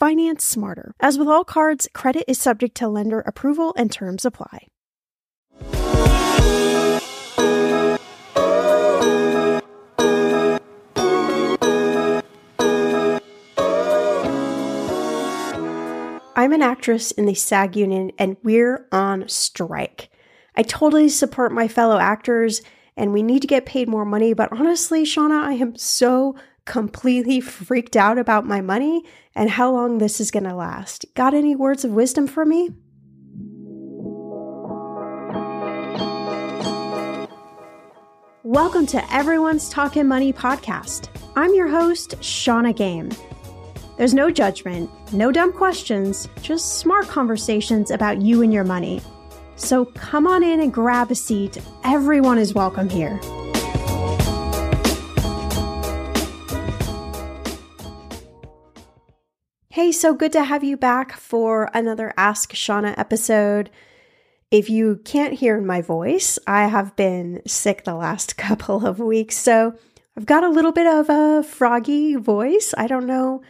Finance smarter. As with all cards, credit is subject to lender approval and terms apply. I'm an actress in the SAG union and we're on strike. I totally support my fellow actors and we need to get paid more money, but honestly, Shannah, I am so completely freaked out about my money and how long this is going to last. Got any words of wisdom for me? Welcome to Everyone's Talking Money podcast. I'm your host, Shannah Game. There's no judgment, no dumb questions, just smart conversations about you and your money. So come on in and grab a seat. Everyone is welcome here. So good to have you back for another Ask Shannah episode. If you can't hear my voice, I have been sick the last couple of weeks, so I've got a little bit of a froggy voice. I don't know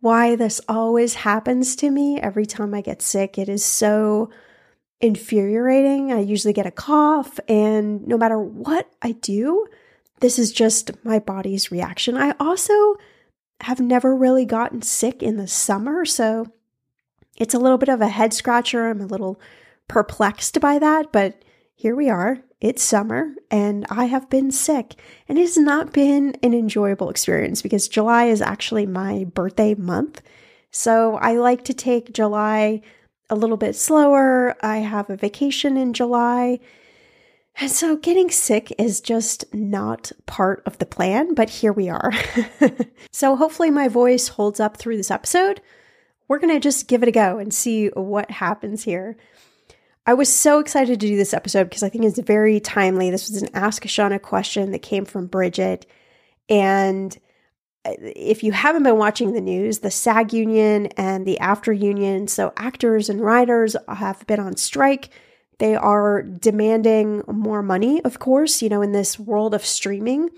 why this always happens to me every time I get sick. It is so infuriating. I usually get a cough, and no matter what I do, this is just my body's reaction. I also have never really gotten sick in the summer, so it's a little bit of a head scratcher. I'm a little perplexed by that, but here we are. It's summer and I have been sick, and it has not been an enjoyable experience because July is actually my birthday month. So I like to take July a little bit slower. I have a vacation in July and so getting sick is just not part of the plan, but here we are. so hopefully my voice holds up through this episode. We're going to just give it a go and see what happens here. I was so excited to do this episode because I think it's very timely. This was an Ask Shannah question that came from Bridget. And uh, if you haven't been watching the news, the SAG union and the AFTRA union, so actors and writers, have been on strike they are demanding more money, of course, you know, in this world of streaming.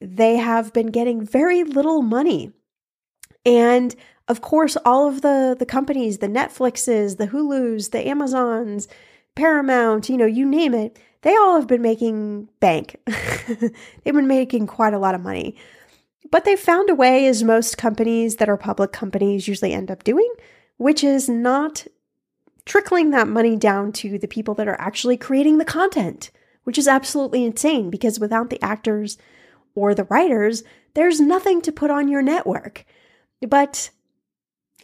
They have been getting very little money. And of course, all of the the companies, the Netflixes, the Hulus, the Amazons, Paramount, you know, you name it, they all have been making bank. They've been making quite a lot of money. But they found a way, as most companies that are public companies usually end up doing, which is not trickling that money down to the people that are actually creating the content, which is absolutely insane because without the actors or the writers, there's nothing to put on your network. But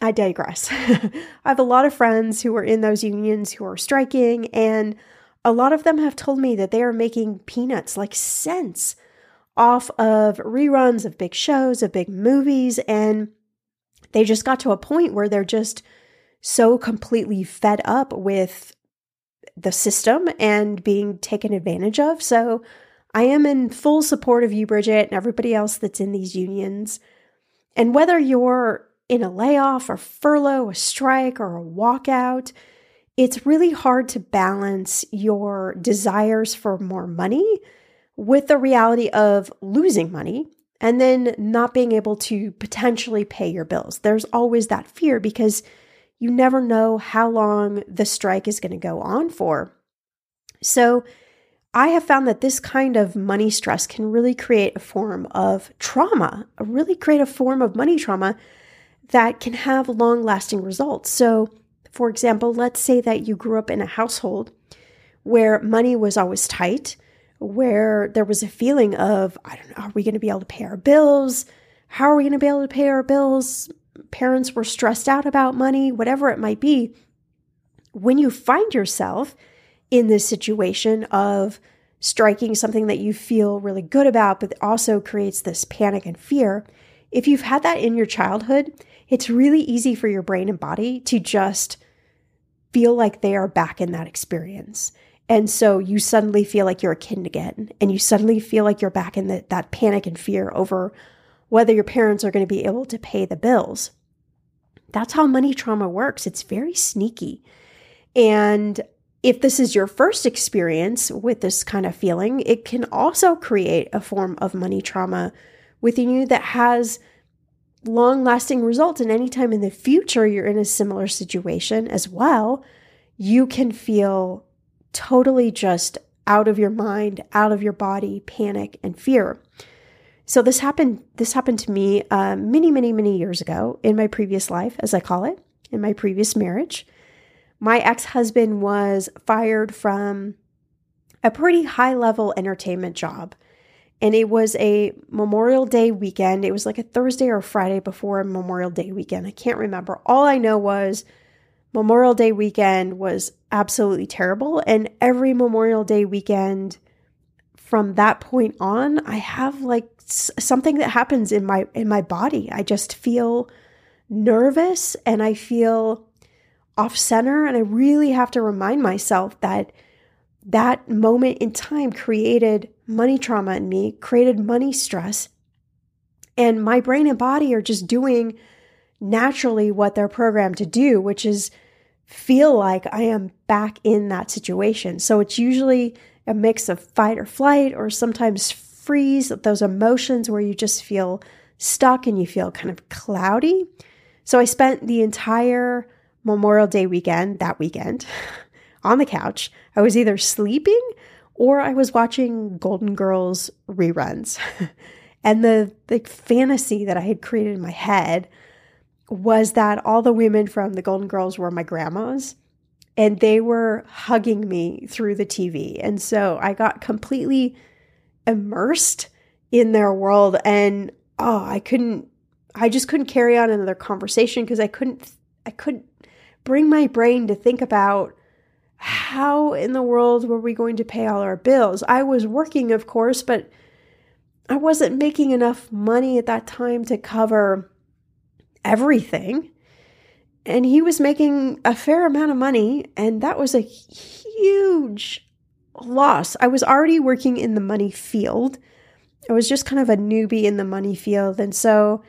I digress. I have a lot of friends who are in those unions who are striking, and a lot of them have told me that they are making peanuts, like cents, off of reruns of big shows, of big movies, and they just got to a point where they're just so completely fed up with the system and being taken advantage of. So I am in full support of you, Bridget, and everybody else that's in these unions. And whether you're in a layoff or furlough, a strike, or a walkout, it's really hard to balance your desires for more money with the reality of losing money and then not being able to potentially pay your bills. There's always that fear because you never know how long the strike is going to go on for. So, I have found that this kind of money stress can really create a form of trauma, a really create a form of money trauma that can have long lasting results. So, for example, let's say that you grew up in a household where money was always tight, where there was a feeling of, I don't know, are we going to be able to pay our bills? How are we going to be able to pay our bills? Parents were stressed out about money, whatever it might be. When you find yourself in this situation of striking something that you feel really good about, but also creates this panic and fear, if you've had that in your childhood, it's really easy for your brain and body to just feel like they are back in that experience. And so you suddenly feel like you're a kid again, and you suddenly feel like you're back in the, that panic and fear over whether your parents are going to be able to pay the bills. That's how money trauma works. It's very sneaky. And if this is your first experience with this kind of feeling, it can also create a form of money trauma within you that has long lasting results. And anytime in the future you're in a similar situation as well, you can feel totally just out of your mind, out of your body, panic and fear. So this happened. This happened to me uh, many, many, many years ago in my previous life, as I call it, in my previous marriage. My ex husband was fired from a pretty high level entertainment job and it was a Memorial Day weekend. It was like a Thursday or Friday before Memorial Day weekend. I can't remember. All I know was Memorial Day weekend was absolutely terrible. And every Memorial Day weekend from that point on, I have like something that happens in my in my body. I just feel nervous and I feel off center and I really have to remind myself that that moment in time created money trauma in me, created money stress. And my brain and body are just doing naturally what they're programmed to do, which is feel like I am back in that situation. So it's usually a mix of fight or flight, or sometimes freeze, those emotions where you just feel stuck and you feel kind of cloudy. So I spent the entire Memorial Day weekend, that weekend, on the couch. I was either sleeping or I was watching Golden Girls reruns. and the, the fantasy that I had created in my head was that all the women from the Golden Girls were my grandmas and they were hugging me through the TV. And so I got completely immersed in their world and oh, I couldn't I just couldn't carry on another conversation because I couldn't I couldn't bring my brain to think about how in the world were we going to pay all our bills? I was working, of course, but I wasn't making enough money at that time to cover everything. And he was making a fair amount of money, and that was a huge loss. I was already working in the money field. I was just kind of a newbie in the money field. And so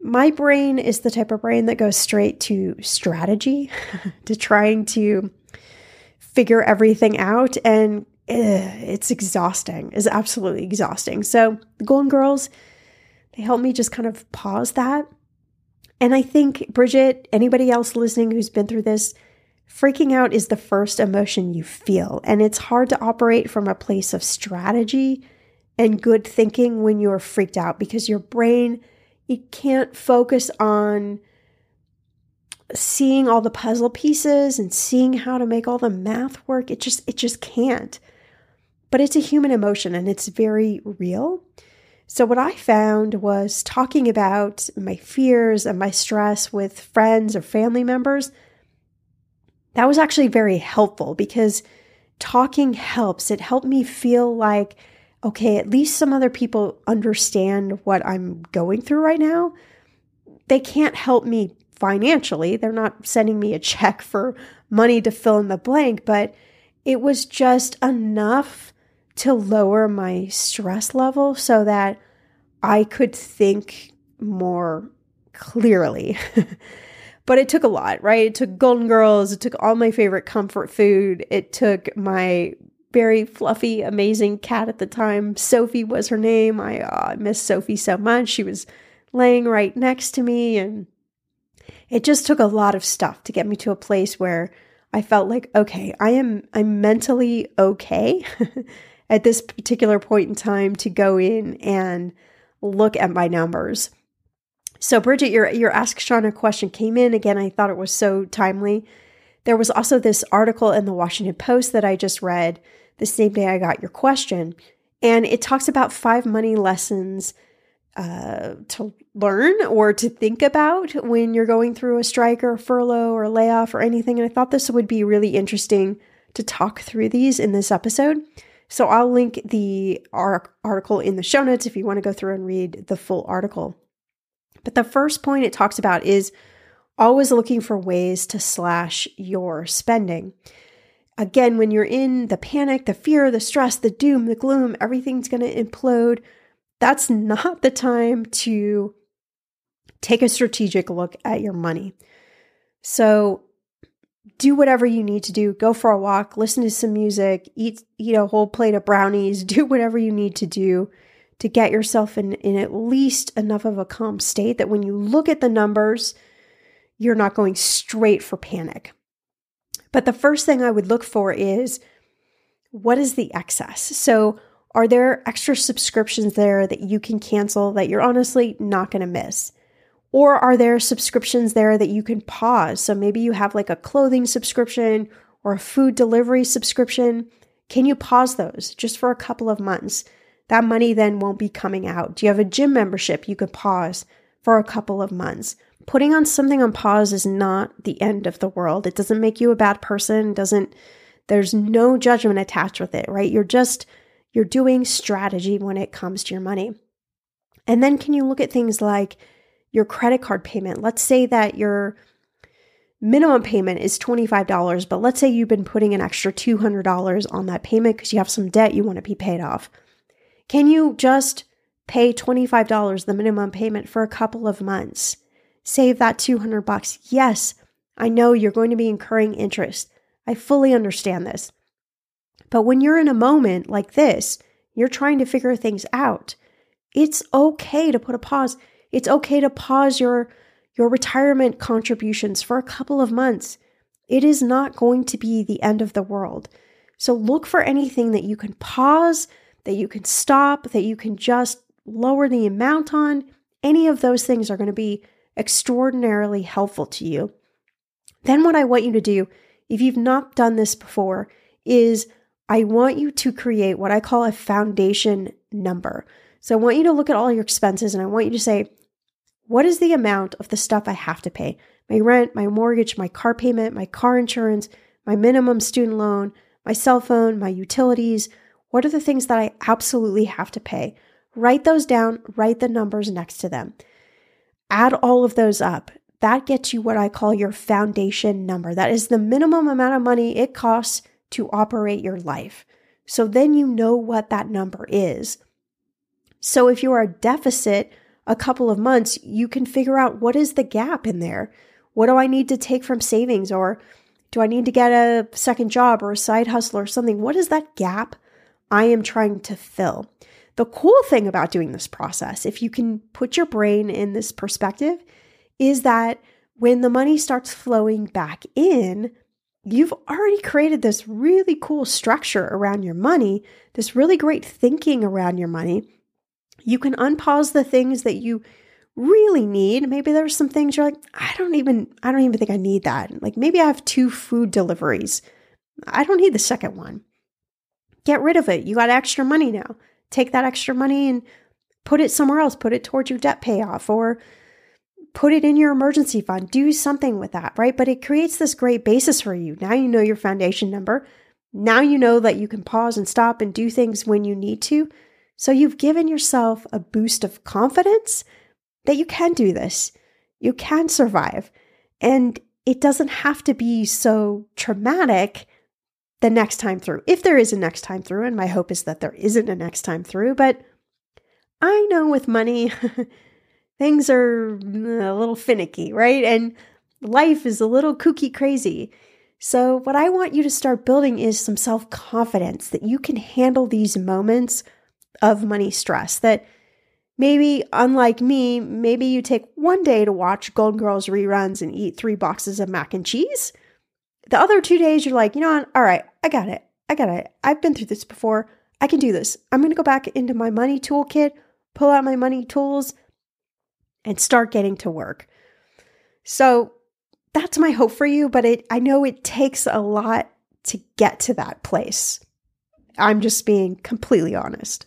my brain is the type of brain that goes straight to strategy, to trying to figure everything out. And ugh, it's exhausting, it's absolutely exhausting. So, the Golden Girls, they help me just kind of pause that. And I think, Bridget, anybody else listening who's been through this, freaking out is the first emotion you feel, and it's hard to operate from a place of strategy and good thinking when you're freaked out because your brain it can't focus on seeing all the puzzle pieces and seeing how to make all the math work. It just it just can't. But it's a human emotion and it's very real. So what I found was talking about my fears and my stress with friends or family members that was actually very helpful because talking helps. It helped me feel like okay, at least some other people understand what I'm going through right now. They can't help me financially. They're not sending me a check for money to fill in the blank, but it was just enough to lower my stress level so that I could think more clearly. but it took a lot, right? It took Golden Girls, it took all my favorite comfort food, it took my very fluffy, amazing cat at the time. Sophie was her name. I, uh, miss Sophie so much. She was laying right next to me and it just took a lot of stuff to get me to a place where I felt like, okay, I am I'm mentally okay at this particular point in time to go in and look at my numbers. So Bridget, your your Ask Shannah question came in again. I thought it was so timely. There was also this article in the Washington Post that I just read the same day I got your question, and it talks about five money lessons uh, to learn or to think about when you're going through a strike or a furlough or layoff or anything. And I thought this would be really interesting to talk through these in this episode. So I'll link the article in the show notes if you want to go through and read the full article. But the first point it talks about is always looking for ways to slash your spending. Again, when you're in the panic, the fear, the stress, the doom, the gloom, everything's going to implode that's not the time to take a strategic look at your money. So do whatever you need to do. Go for a walk, listen to some music, eat eat a whole plate of brownies, do whatever you need to do to get yourself in, in at least enough of a calm state that when you look at the numbers, you're not going straight for panic. But the first thing I would look for is what is the excess? So are there extra subscriptions there that you can cancel that you're honestly not going to miss? Or are there subscriptions there that you can pause? So maybe you have like a clothing subscription or a food delivery subscription. Can you pause those just for a couple of months? That money then won't be coming out. Do you have a gym membership you could pause for a couple of months? Putting on something on pause is not the end of the world. It doesn't make you a bad person, doesn't there's no judgment attached with it, right? You're just you're doing strategy when it comes to your money. And then can you look at things like your credit card payment? Let's say that your minimum payment is $25, but let's say you've been putting an extra $200 on that payment because you have some debt you want to be paid off. Can you just pay $25 the minimum payment for a couple of months? Save that 200 bucks. Yes, I know you're going to be incurring interest. I fully understand this. But when you're in a moment like this, you're trying to figure things out. It's okay to put a pause. It's okay to pause your your retirement contributions for a couple of months. It is not going to be the end of the world. So look for anything that you can pause, that you can stop, that you can just lower the amount on. Any of those things are going to be extraordinarily helpful to you. Then, what I want you to do, if you've not done this before, is I want you to create what I call a foundation number. So I want you to look at all your expenses and I want you to say, what is the amount of the stuff I have to pay? My rent, my mortgage, my car payment, my car insurance, my minimum student loan, my cell phone, my utilities. What are the things that I absolutely have to pay? Write those down, write the numbers next to them. Add all of those up. That gets you what I call your foundation number. That is the minimum amount of money it costs to operate your life. So then you know what that number is. So if you are a deficit a couple of months, you can figure out what is the gap in there. What do I need to take from savings or do I need to get a second job or a side hustle or something? What is that gap I am trying to fill? The cool thing about doing this process, if you can put your brain in this perspective, is that when the money starts flowing back in, you've already created this really cool structure around your money, this really great thinking around your money. You can unpause the things that you really need. Maybe there's some things you're like, I don't even I don't even think I need that. Like maybe I have two food deliveries. I don't need the second one. Get rid of it. You got extra money now. Take that extra money and put it somewhere else. Put it towards your debt payoff or put it in your emergency fund. Do something with that, right? But it creates this great basis for you. Now you know your foundation number. Now you know that you can pause and stop and do things when you need to. So you've given yourself a boost of confidence that you can do this. You can survive. And it doesn't have to be so traumatic the next time through. If there is a next time through, and my hope is that there isn't a next time through, but I know with money, things are uh, a little finicky, right? And life is a little kooky crazy. So, what I want you to start building is some self confidence that you can handle these moments of money stress. That maybe, unlike me, maybe you take one day to watch Golden Girls reruns and eat three boxes of mac and cheese. The other two days, you're like, you know what? All right, I got it. I got it. I've been through this before. I can do this. I'm going to go back into my money toolkit, pull out my money tools, and start getting to work. So that's my hope for you, but it I know it takes a lot to get to that place. I'm just being completely honest.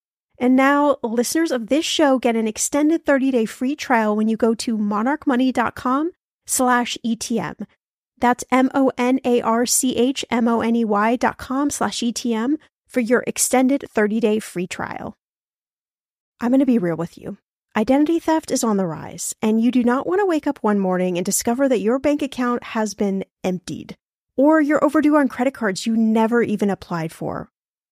And now listeners of this show get an extended 30-day free trial when you go to monarchmoney.com slash ETM. That's M-O-N-A-R-C-H-M-O-N-E-Y dot com slash ETM for your extended 30-day free trial. I'm going to be real with you. Identity theft is on the rise, and you do not want to wake up one morning and discover that your bank account has been emptied, or you're overdue on credit cards you never even applied for.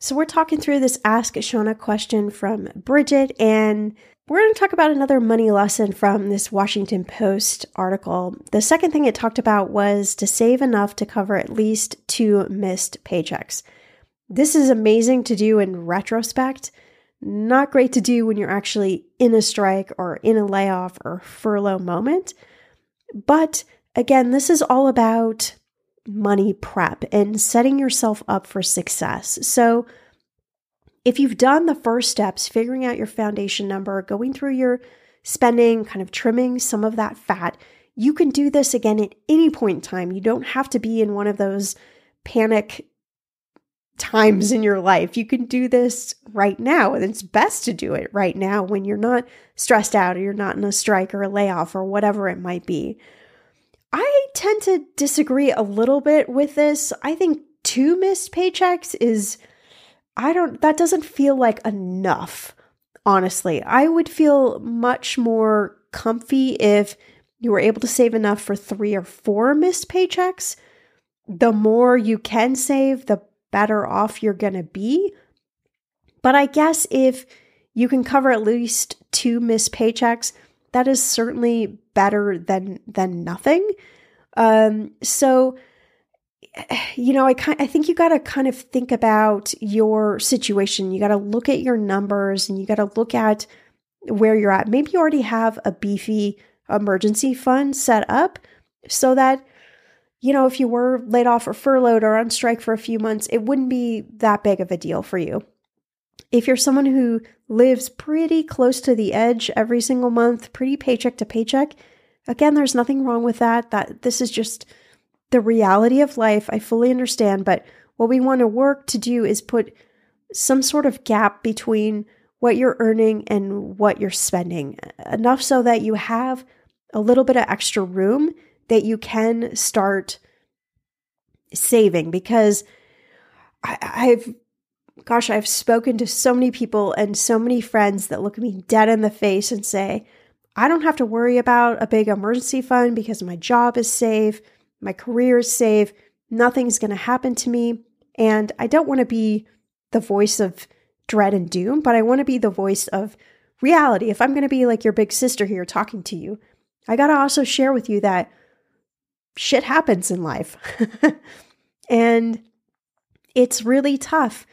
So we're talking through this Ask Shannah question from Bridget, and we're going to talk about another money lesson from this Washington Post article. The second thing it talked about was to save enough to cover at least two missed paychecks. This is amazing to do in retrospect not great to do when you're actually in a strike or in a layoff or furlough moment. But again, this is all about money prep and setting yourself up for success. So, if you've done the first steps, figuring out your foundation number, going through your spending, kind of trimming some of that fat, you can do this again at any point in time. You don't have to be in one of those panic times in your life. You can do this right now, and it's best to do it right now when you're not stressed out or you're not in a strike or a layoff or whatever it might be. I tend to disagree a little bit with this. I think two missed paychecks is, I don't, that doesn't feel like enough, honestly. I would feel much more comfy if you were able to save enough for three or four missed paychecks. The more you can save, the better off you're going to be. But I guess if you can cover at least two missed paychecks, that is certainly better than than nothing. Um, so you know, I kind I think you got to kind of think about your situation. You got to look at your numbers and you got to look at where you're at. Maybe you already have a beefy emergency fund set up so that you know, if you were laid off or furloughed or on strike for a few months, it wouldn't be that big of a deal for you. If you're someone who lives pretty close to the edge every single month, pretty paycheck to paycheck, again, there's nothing wrong with that. That this is just the reality of life. I fully understand, but what we want to work to do is put some sort of gap between what you're earning and what you're spending, enough so that you have a little bit of extra room that you can start saving because I, I've gosh, I've spoken to so many people and so many friends that look at me dead in the face and say, I don't have to worry about a big emergency fund because my job is safe, my career is safe, nothing's going to happen to me. And I don't want to be the voice of dread and doom, but I want to be the voice of reality. If I'm going to be like your big sister here talking to you, I got to also share with you that shit happens in life. and it's really tough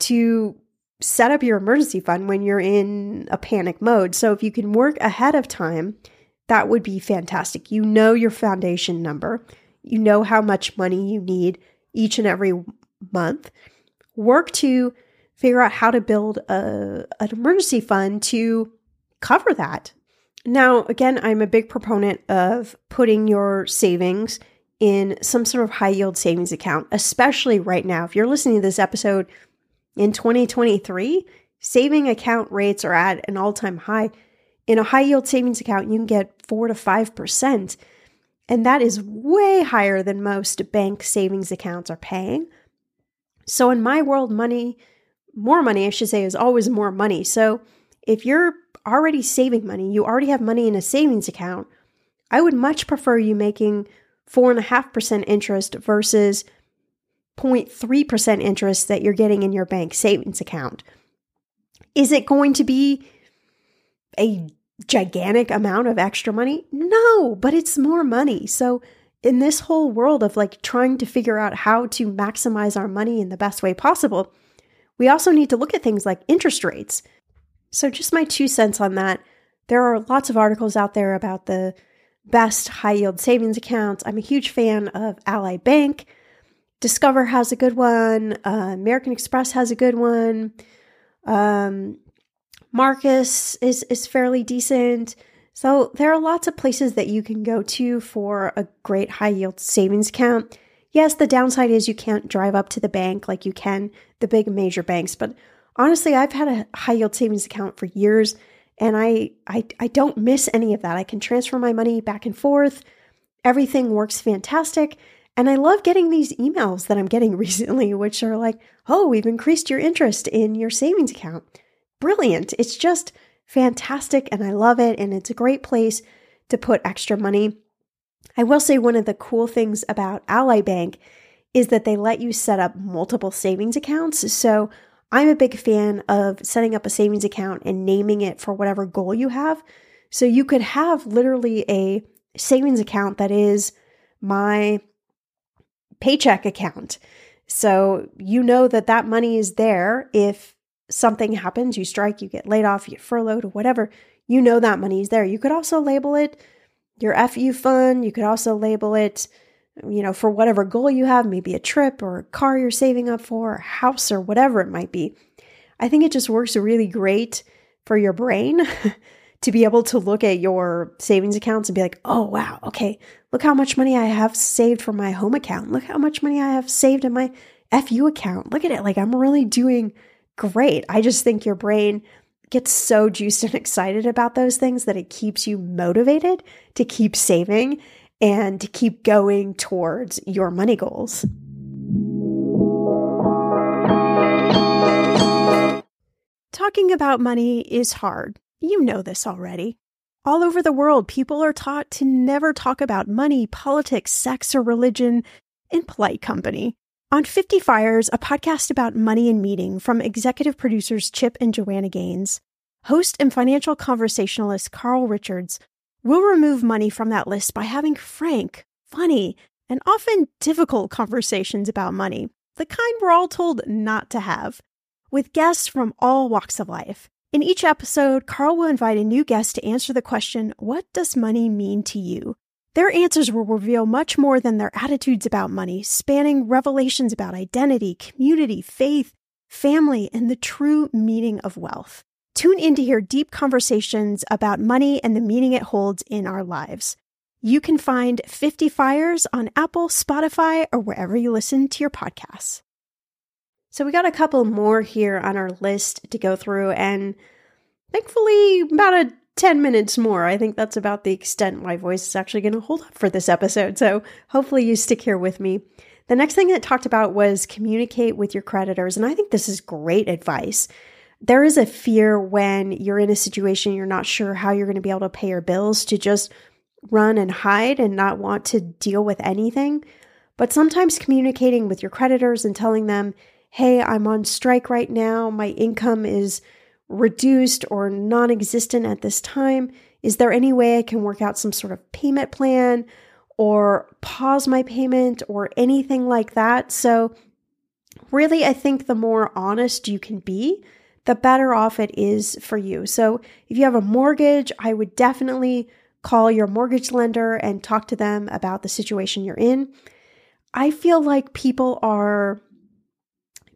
to set up your emergency fund when you're in a panic mode. So if you can work ahead of time, that would be fantastic. You know your foundation number, you know how much money you need each and every month. Work to figure out how to build a, an emergency fund to cover that. Now, again, I'm a big proponent of putting your savings in some sort of high yield savings account, especially right now. If you're listening to this episode in 2023, saving account rates are at an all time high. In a high yield savings account, you can get 4 to 5%. And that is way higher than most bank savings accounts are paying. So, in my world, money, more money, I should say, is always more money. So, if you're already saving money, you already have money in a savings account, I would much prefer you making 4.5% interest versus 0.3% interest that you're getting in your bank savings account. Is it going to be a gigantic amount of extra money? No, but it's more money. So, in this whole world of like trying to figure out how to maximize our money in the best way possible, we also need to look at things like interest rates. So, just my two cents on that. There are lots of articles out there about the best high yield savings accounts. I'm a huge fan of Ally Bank. Discover has a good one. Uh, American Express has a good one. Um, Marcus is is fairly decent. So there are lots of places that you can go to for a great high yield savings account. Yes, the downside is you can't drive up to the bank like you can the big major banks, but honestly, I've had a high yield savings account for years and I, I I don't miss any of that. I can transfer my money back and forth. Everything works fantastic. And I love getting these emails that I'm getting recently, which are like, oh, we've increased your interest in your savings account. Brilliant. It's just fantastic and I love it. And it's a great place to put extra money. I will say one of the cool things about Ally Bank is that they let you set up multiple savings accounts. So I'm a big fan of setting up a savings account and naming it for whatever goal you have. So you could have literally a savings account that is my paycheck account. So you know that that money is there if something happens, you strike, you get laid off, you get furloughed, or whatever, you know that money is there. You could also label it your FU fund. You could also label it you know, for whatever goal you have, maybe a trip or a car you're saving up for, a house or whatever it might be. I think it just works really great for your brain to be able to look at your savings accounts and be like, oh, wow, okay, look how much money I have saved for my home account. Look how much money I have saved in my FU account. Look at it. Like, I'm really doing great. I just think your brain gets so juiced and excited about those things that it keeps you motivated to keep saving and to keep going towards your money goals. Talking about money is hard. You know this already. All over the world, people are taught to never talk about money, politics, sex, or religion in polite company. On 50 Fires, a podcast about money and meeting from executive producers Chip and Joanna Gaines, host and financial conversationalist Carl Richards We'll remove money from that list by having frank, funny, and often difficult conversations about money, the kind we're all told not to have, with guests from all walks of life. In each episode, Carl will invite a new guest to answer the question, What does money mean to you? Their answers will reveal much more than their attitudes about money, spanning revelations about identity, community, faith, family, and the true meaning of wealth. Tune in to hear deep conversations about money and the meaning it holds in our lives. You can find 50 Fires on Apple, Spotify, or wherever you listen to your podcasts. So, we got a couple more here on our list to go through, and thankfully, about a 10 minutes more. I think that's about the extent my voice is actually going to hold up for this episode. So, hopefully, you stick here with me. The next thing that talked about was communicate with your creditors, and I think this is great advice there is a fear when you're in a situation you're not sure how you're going to be able to pay your bills to just run and hide and not want to deal with anything. But sometimes communicating with your creditors and telling them, hey, I'm on strike right now, my income is reduced or non existent at this time. Is there any way I can work out some sort of payment plan or pause my payment or anything like that? So, really, I think the more honest you can be, the better off it is for you. So if you have a mortgage, I would definitely call your mortgage lender and talk to them about the situation you're in. I feel like people are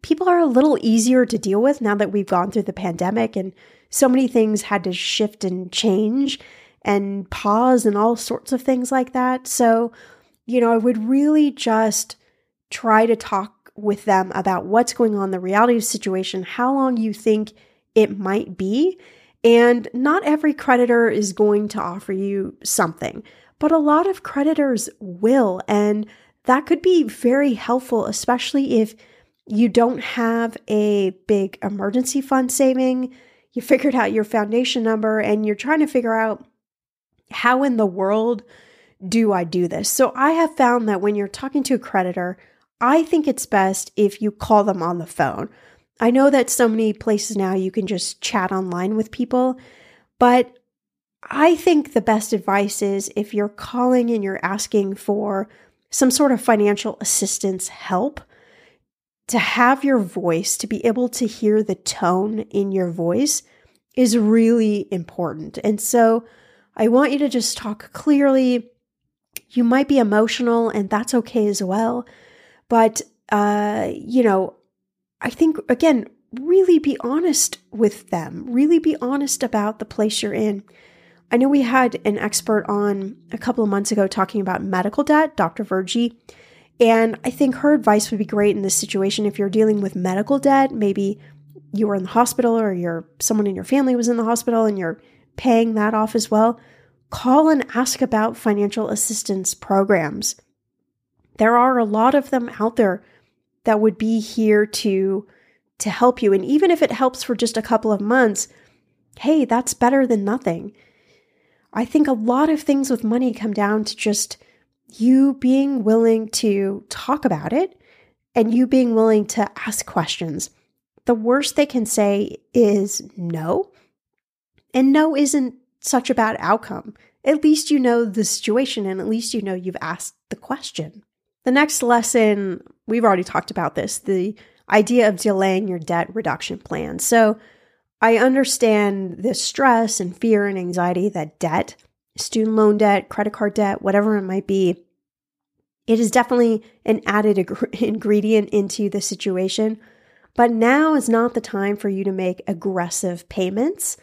people are a little easier to deal with now that we've gone through the pandemic and so many things had to shift and change and pause and all sorts of things like that. So, you know, I would really just try to talk with them about what's going on, the reality of the situation, how long you think it might be. And not every creditor is going to offer you something, but a lot of creditors will. And that could be very helpful, especially if you don't have a big emergency fund saving. You figured out your foundation number and you're trying to figure out how in the world do I do this? So I have found that when you're talking to a creditor, I think it's best if you call them on the phone. I know that so many places now you can just chat online with people, but I think the best advice is if you're calling and you're asking for some sort of financial assistance help, to have your voice, to be able to hear the tone in your voice is really important. And so I want you to just talk clearly. You might be emotional, and that's okay as well. But, uh, you know, I think, again, really be honest with them, really be honest about the place you're in. I know we had an expert on a couple of months ago talking about medical debt, Dr. Virgie. And I think her advice would be great in this situation if you're dealing with medical debt, maybe you were in the hospital or you're someone in your family was in the hospital and you're paying that off as well. Call and ask about financial assistance programs. There are a lot of them out there that would be here to to help you and even if it helps for just a couple of months, hey, that's better than nothing. I think a lot of things with money come down to just you being willing to talk about it and you being willing to ask questions. The worst they can say is no. And no isn't such a bad outcome. At least you know the situation and at least you know you've asked the question. The next lesson, we've already talked about this the idea of delaying your debt reduction plan. So I understand the stress and fear and anxiety that debt student loan debt, credit card debt, whatever it might be, it is definitely an added ag- ingredient into the situation. But now is not the time for you to make aggressive payments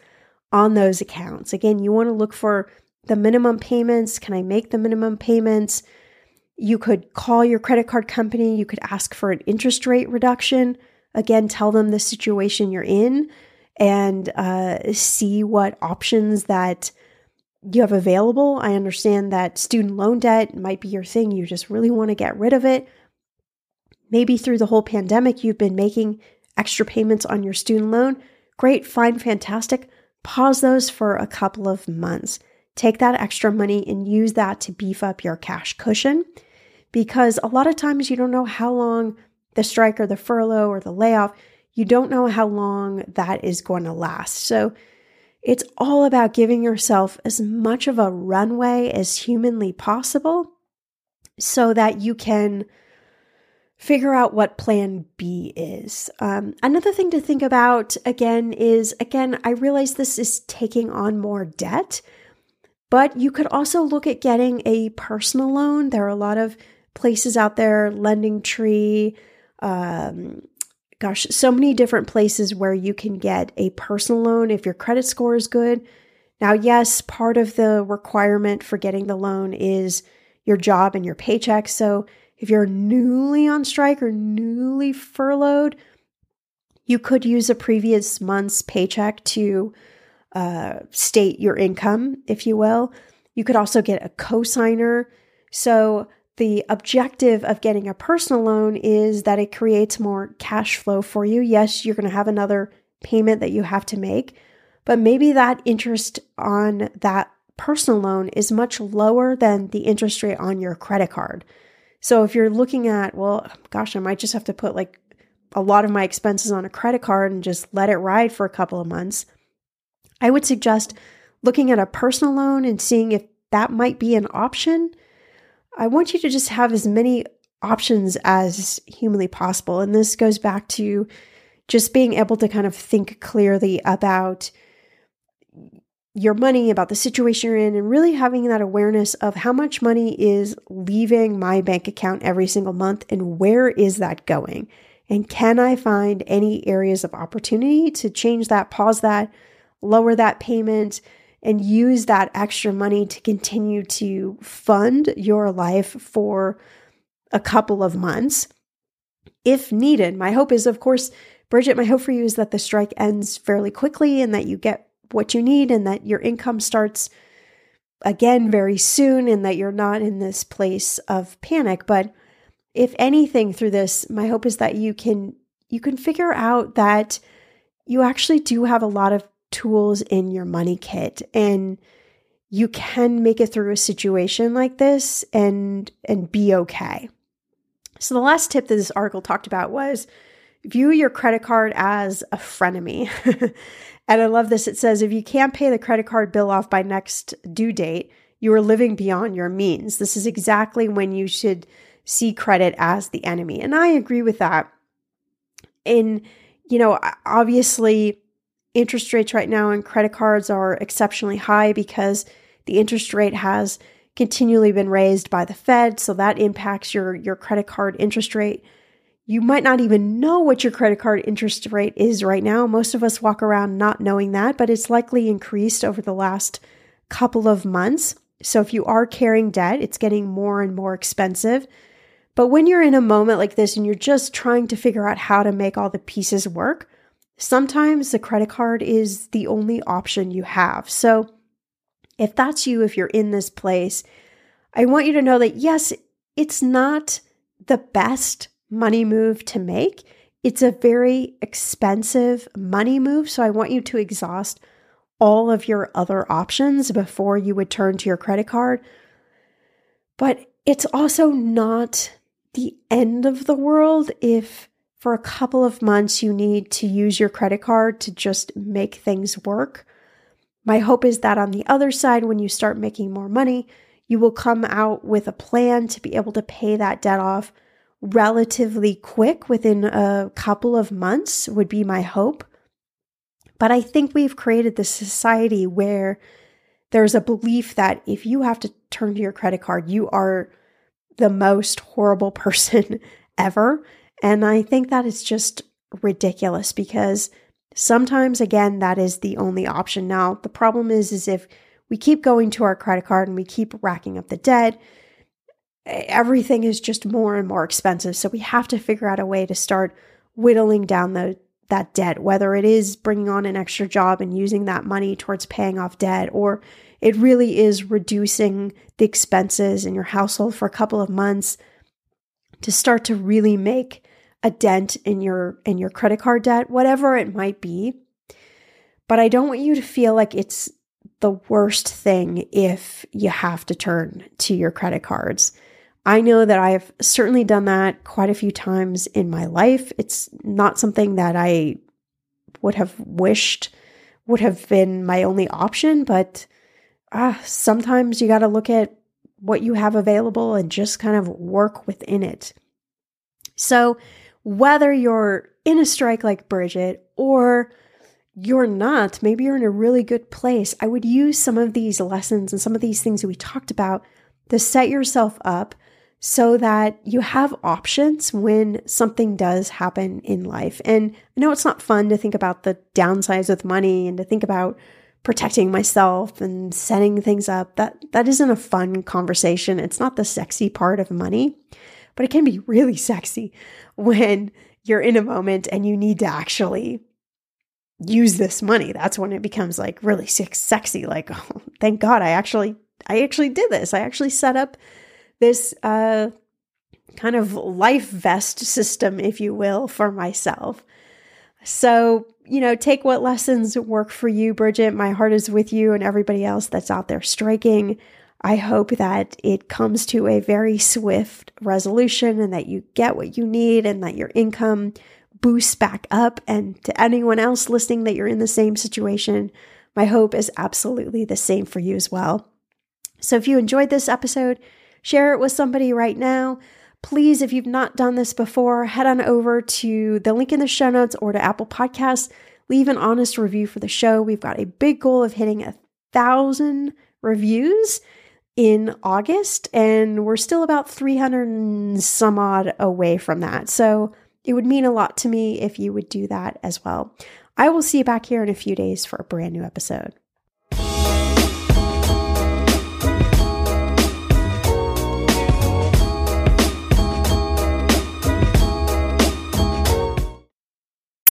on those accounts. Again, you want to look for the minimum payments. Can I make the minimum payments? You could call your credit card company. You could ask for an interest rate reduction. Again, tell them the situation you're in and uh, see what options that you have available. I understand that student loan debt might be your thing. You just really want to get rid of it. Maybe through the whole pandemic, you've been making extra payments on your student loan. Great, fine, fantastic. Pause those for a couple of months. Take that extra money and use that to beef up your cash cushion because a lot of times you don't know how long the strike or the furlough or the layoff, you don't know how long that is going to last. So it's all about giving yourself as much of a runway as humanly possible so that you can figure out what plan B is. Um, another thing to think about again is again, I realize this is taking on more debt, but you could also look at getting a personal loan. There are a lot of places out there, LendingTree, um, gosh, so many different places where you can get a personal loan if your credit score is good. Now, yes, part of the requirement for getting the loan is your job and your paycheck. So if you're newly on strike or newly furloughed, you could use a previous month's paycheck to uh, state your income, if you will. You could also get a cosigner. So the objective of getting a personal loan is that it creates more cash flow for you. Yes, you're going to have another payment that you have to make, but maybe that interest on that personal loan is much lower than the interest rate on your credit card. So if you're looking at, well, gosh, I might just have to put like a lot of my expenses on a credit card and just let it ride for a couple of months, I would suggest looking at a personal loan and seeing if that might be an option I want you to just have as many options as humanly possible. And this goes back to, just being able to kind of think clearly about your money, about the situation you're in, and really having that awareness of how much money is leaving my bank account every single month and where is that going? And can I find any areas of opportunity to change that, pause that, lower that payment, and use that extra money to continue to fund your life for a couple of months if needed? My hope is, of course, Bridget, my hope for you is that the strike ends fairly quickly and that you get what you need and that your income starts again very soon and that you're not in this place of panic. But if anything through this, my hope is that you can you can figure out that you actually do have a lot of tools in your money kit and you can make it through a situation like this and and be okay. So the last tip that this article talked about was view your credit card as a frenemy. and I love this. It says if you can't pay the credit card bill off by next due date, you are living beyond your means. This is exactly when you should see credit as the enemy. And I agree with that. And, you know, obviously, interest rates right now on credit cards are exceptionally high because the interest rate has continually been raised by the Fed. So that impacts your, your credit card interest rate. You might not even know what your credit card interest rate is right now. Most of us walk around not knowing that, but it's likely increased over the last couple of months. So if you are carrying debt, it's getting more and more expensive. But when you're in a moment like this and you're just trying to figure out how to make all the pieces work, sometimes the credit card is the only option you have. So if that's you, if you're in this place, I want you to know that yes, it's not the best money move to make. It's a very expensive money move. So I want you to exhaust all of your other options before you would turn to your credit card. But it's also not the end of the world if for a couple of months you need to use your credit card to just make things work. My hope is that on the other side, when you start making more money, you will come out with a plan to be able to pay that debt off relatively quick within a couple of months, would be my hope. But I think we've created this society where there's a belief that if you have to turn to your credit card, you are the most horrible person ever. And I think that is just ridiculous because sometimes again that is the only option. Now, the problem is is if we keep going to our credit card and we keep racking up the debt, everything is just more and more expensive. So we have to figure out a way to start whittling down the that debt, whether it is bringing on an extra job and using that money towards paying off debt or it really is reducing the expenses in your household for a couple of months to start to really make a dent in your in your credit card debt, whatever it might be. But I don't want you to feel like it's the worst thing if you have to turn to your credit cards. I know that I've certainly done that quite a few times in my life. It's not something that I would have wished would have been my only option, but ah, sometimes you got to look at what you have available and just kind of work within it. So, whether you're in a strike like Bridget or you're not, maybe you're in a really good place, I would use some of these lessons and some of these things that we talked about to set yourself up so that you have options when something does happen in life. And I know it's not fun to think about the downsides with money and to think about protecting myself and setting things up. That that isn't a fun conversation. It's not the sexy part of money, but it can be really sexy when you're in a moment and you need to actually use this money. That's when it becomes like really sexy like, oh, thank God I actually I actually did this. I actually set up this uh kind of life vest system if you will for myself. So, you know, take what lessons work for you, Bridget. My heart is with you and everybody else that's out there striking. I hope that it comes to a very swift resolution and that you get what you need and that your income boosts back up. And to anyone else listening that you're in the same situation, my hope is absolutely the same for you as well. So if you enjoyed this episode, share it with somebody right now. Please, if you've not done this before, head on over to the link in the show notes or to Apple Podcasts. Leave an honest review for the show. We've got a big goal of hitting a thousand reviews in August, and we're still about 300 and some odd away from that. So it would mean a lot to me if you would do that as well. I will see you back here in a few days for a brand new episode.